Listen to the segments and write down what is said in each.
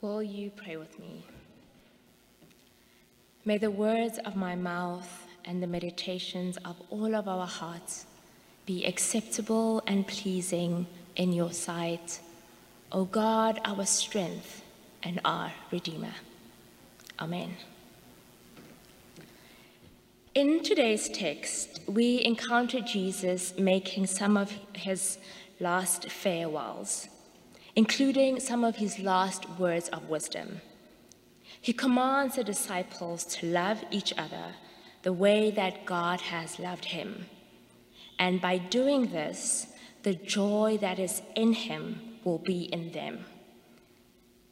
Will you pray with me? May the words of my mouth and the meditations of all of our hearts be acceptable and pleasing in your sight, O God, our strength and our Redeemer. Amen. In today's text, we encounter Jesus making some of his last farewells, including some of his last words of wisdom. He commands the disciples to love each other the way that God has loved him. And by doing this, the joy that is in him will be in them.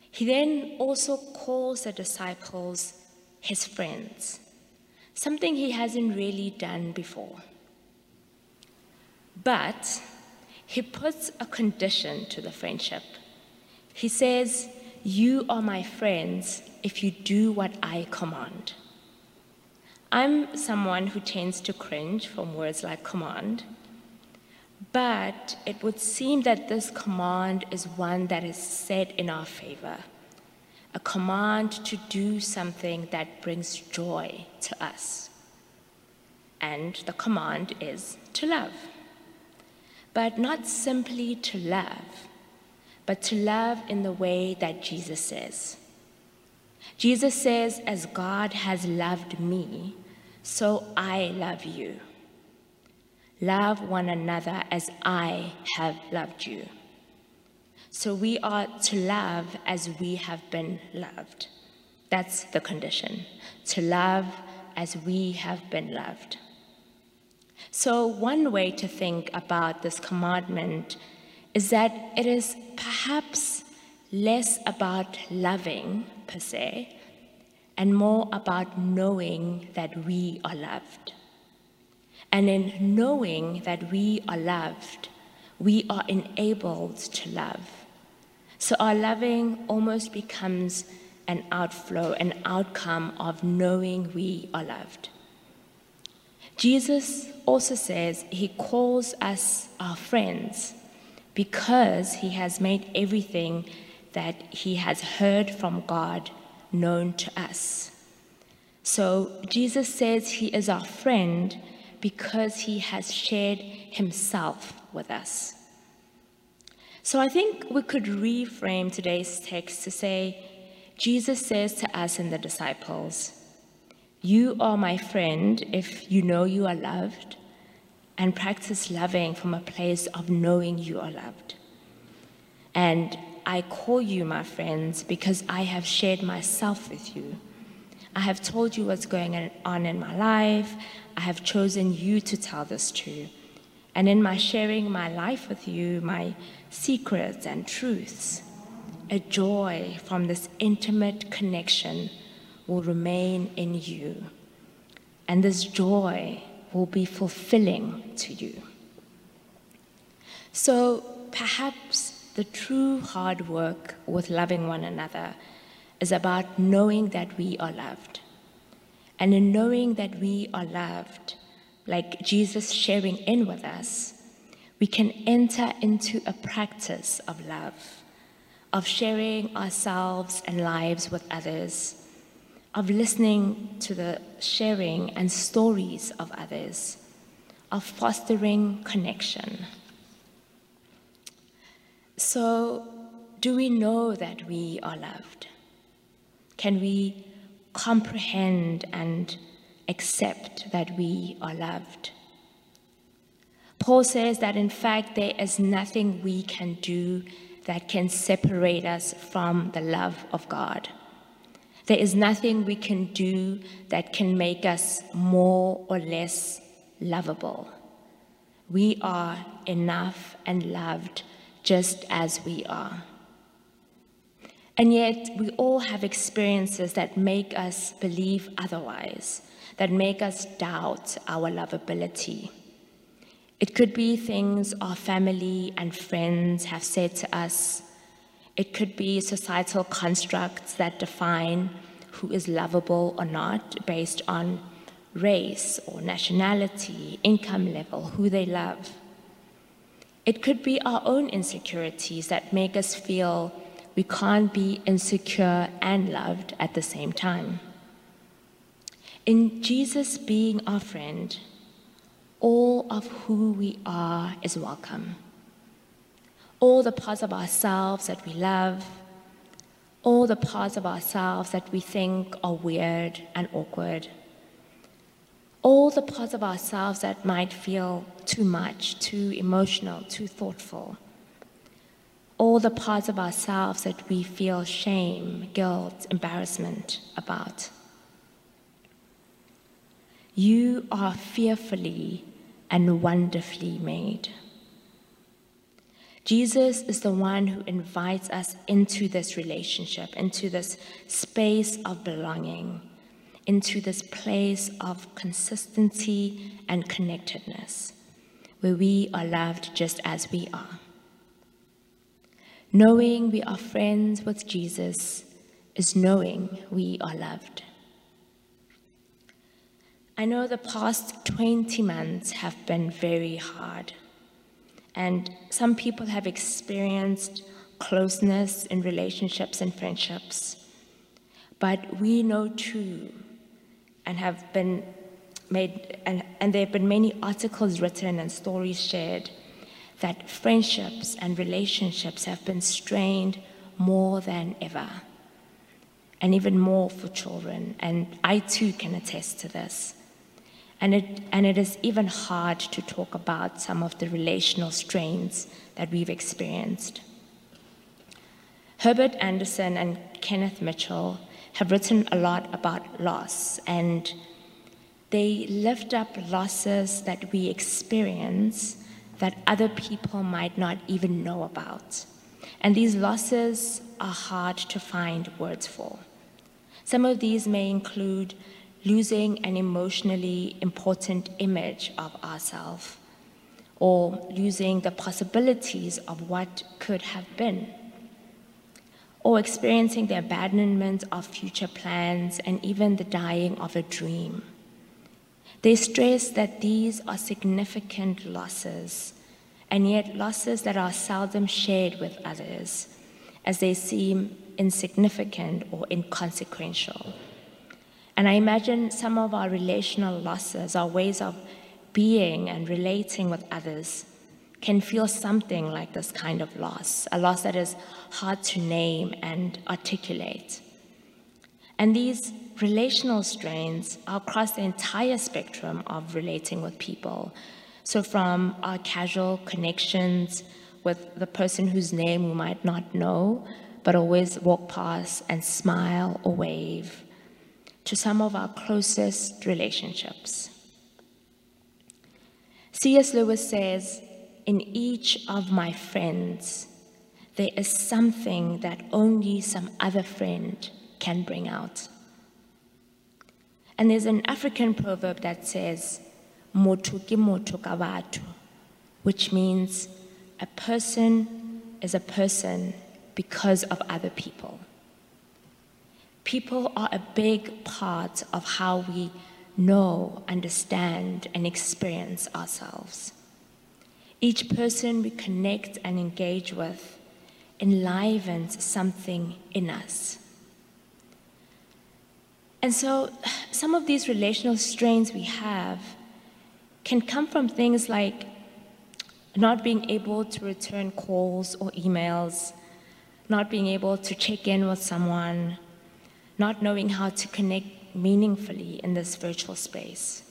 He then also calls the disciples his friends, something he hasn't really done before. But he puts a condition to the friendship. He says, You are my friends if you do what I command. I'm someone who tends to cringe from words like command, but it would seem that this command is one that is said in our favor a command to do something that brings joy to us. And the command is to love. But not simply to love, but to love in the way that Jesus says. Jesus says, As God has loved me, so I love you. Love one another as I have loved you. So we are to love as we have been loved. That's the condition to love as we have been loved. So, one way to think about this commandment is that it is perhaps less about loving per se and more about knowing that we are loved. And in knowing that we are loved, we are enabled to love. So our loving almost becomes an outflow, an outcome of knowing we are loved. Jesus also says he calls us our friends because he has made everything that he has heard from God known to us. So Jesus says he is our friend because he has shared himself with us. So I think we could reframe today's text to say, Jesus says to us and the disciples, You are my friend if you know you are loved, and practice loving from a place of knowing you are loved. And I call you my friends because I have shared myself with you. I have told you what's going on in my life. I have chosen you to tell this to. And in my sharing my life with you, my secrets and truths, a joy from this intimate connection will remain in you. And this joy will be fulfilling to you. So perhaps the true hard work with loving one another is about knowing that we are loved. And in knowing that we are loved, like Jesus sharing in with us, we can enter into a practice of love, of sharing ourselves and lives with others, of listening to the sharing and stories of others, of fostering connection. So, do we know that we are loved? Can we comprehend and accept that we are loved? Paul says that in fact there is nothing we can do that can separate us from the love of God. There is nothing we can do that can make us more or less lovable. We are enough and loved just as we are. And yet, we all have experiences that make us believe otherwise, that make us doubt our lovability. It could be things our family and friends have said to us. It could be societal constructs that define who is lovable or not based on race or nationality, income level, who they love. It could be our own insecurities that make us feel we can't be insecure and loved at the same time. In Jesus being our friend, all of who we are is welcome. All the parts of ourselves that we love, all the parts of ourselves that we think are weird and awkward, all the parts of ourselves that might feel too much, too emotional, too thoughtful, all the parts of ourselves that we feel shame, guilt, embarrassment about. You are fearfully and wonderfully made. Jesus is the one who invites us into this relationship, into this space of belonging, into this place of consistency and connectedness, where we are loved just as we are. Knowing we are friends with Jesus is knowing we are loved. I know the past 20 months have been very hard, and some people have experienced closeness in relationships and friendships. But we know too, and have been made, and, and there have been many articles written and stories shared, that friendships and relationships have been strained more than ever, and even more for children. And I too can attest to this. And it, and it is even hard to talk about some of the relational strains that we've experienced. Herbert Anderson and Kenneth Mitchell have written a lot about loss, and they lift up losses that we experience that other people might not even know about. And these losses are hard to find words for. Some of these may include losing an emotionally important image of ourselves, or losing the possibilities of what could have been, or experiencing the abandonment of future plans and even the dying of a dream. They stress that these are significant losses, and yet losses that are seldom shared with others, as they seem insignificant or inconsequential. And I imagine some of our relational losses, our ways of being and relating with others, can feel something like this kind of loss, a loss that is hard to name and articulate. And these relational strains are across the entire spectrum of relating with people. So, from our casual connections with the person whose name we might not know, but always walk past and smile or wave, to some of our closest relationships. C.S. Lewis says, In each of my friends, there is something that only some other friend can bring out. And there's an African proverb that says, Motu ki motu kavatu, which means a person is a person because of other people. People are a big part of how we know, understand, and experience ourselves. Each person we connect and engage with enlivens something in us. And so, some of these relational strains we have can come from things like not being able to return calls or emails, not being able to check in with someone, not knowing how to connect meaningfully in this virtual space.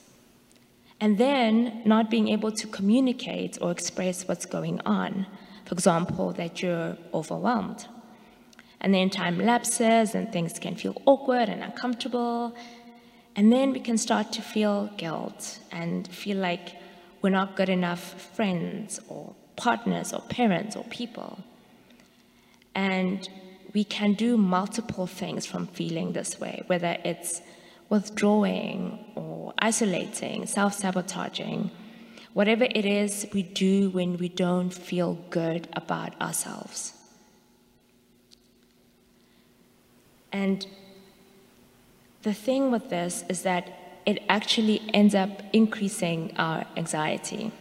And then not being able to communicate or express what's going on. For example, that you're overwhelmed. And then time lapses and things can feel awkward and uncomfortable. And then we can start to feel guilt and feel like we're not good enough friends or partners or parents or people. And we can do multiple things from feeling this way, whether it's withdrawing or isolating, self sabotaging, whatever it is we do when we don't feel good about ourselves. And the thing with this is that it actually ends up increasing our anxiety.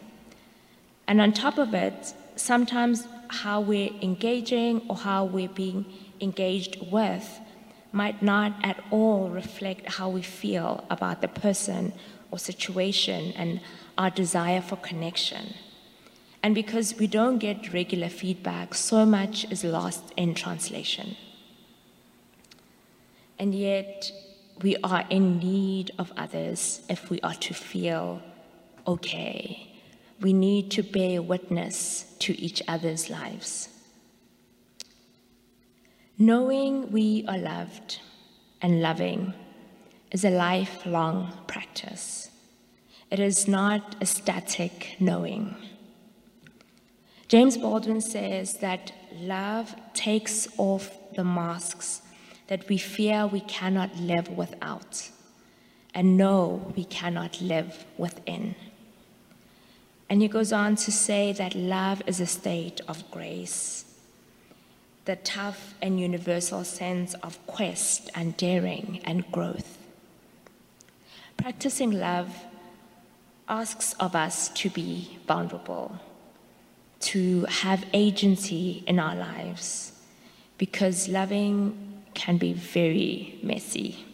And on top of it, sometimes how we're engaging or how we're being engaged with might not at all reflect how we feel about the person or situation and our desire for connection. And because we don't get regular feedback, so much is lost in translation. And yet, we are in need of others if we are to feel okay. We need to bear witness to each other's lives. Knowing we are loved and loving is a lifelong practice. It is not a static knowing. James Baldwin says that love takes off the masks that we fear we cannot live without and know we cannot live within. And he goes on to say that love is a state of grace, the tough and universal sense of quest and daring and growth. Practicing love asks of us to be vulnerable, to have agency in our lives, because loving can be very messy.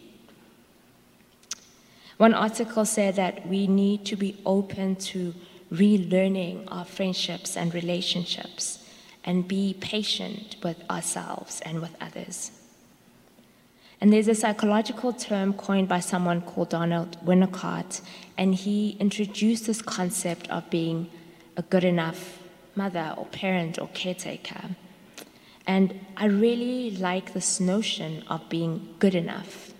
One article said that we need to be open to relearning our friendships and relationships and be patient with ourselves and with others. And there's a psychological term coined by someone called Donald Winnicott, and he introduced this concept of being a good enough mother or parent or caretaker. And I really like this notion of being good enough.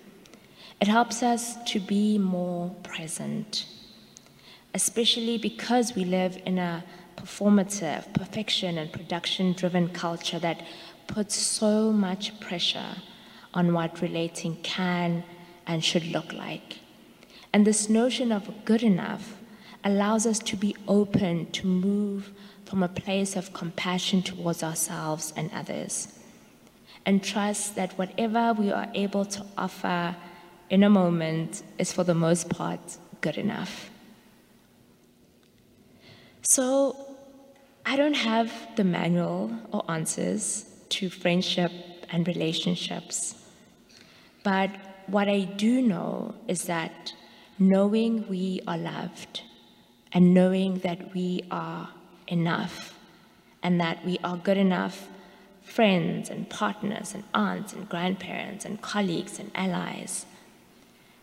It helps us to be more present, especially because we live in a performative, perfection, and production driven culture that puts so much pressure on what relating can and should look like. And this notion of good enough allows us to be open to move from a place of compassion towards ourselves and others, and trust that whatever we are able to offer in a moment is for the most part good enough. So, I don't have the manual or answers to friendship and relationships, but what I do know is that knowing we are loved and knowing that we are enough and that we are good enough friends and partners and aunts and grandparents and colleagues and allies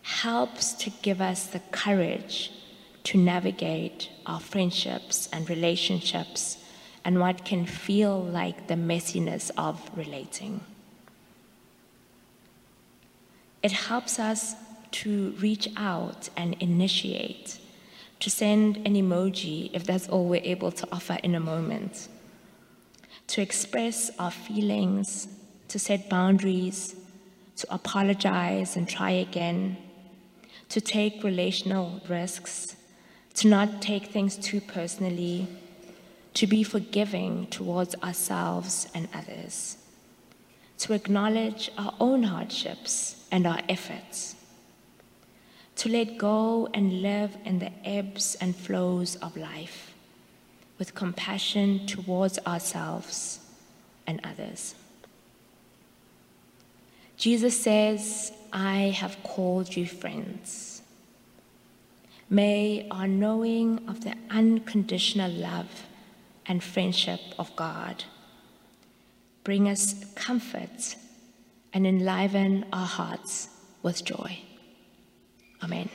helps to give us the courage to navigate our friendships and relationships and what can feel like the messiness of relating. It helps us to reach out and initiate to send an emoji if that's all we're able to offer in a moment, to express our feelings, to set boundaries, to apologize and try again, to take relational risks, to not take things too personally, to be forgiving towards ourselves and others, to acknowledge our own hardships and our efforts to let go and live in the ebbs and flows of life with compassion towards ourselves and others. Jesus says, I have called you friends. May our knowing of the unconditional love and friendship of God bring us comfort and enliven our hearts with joy. Amen.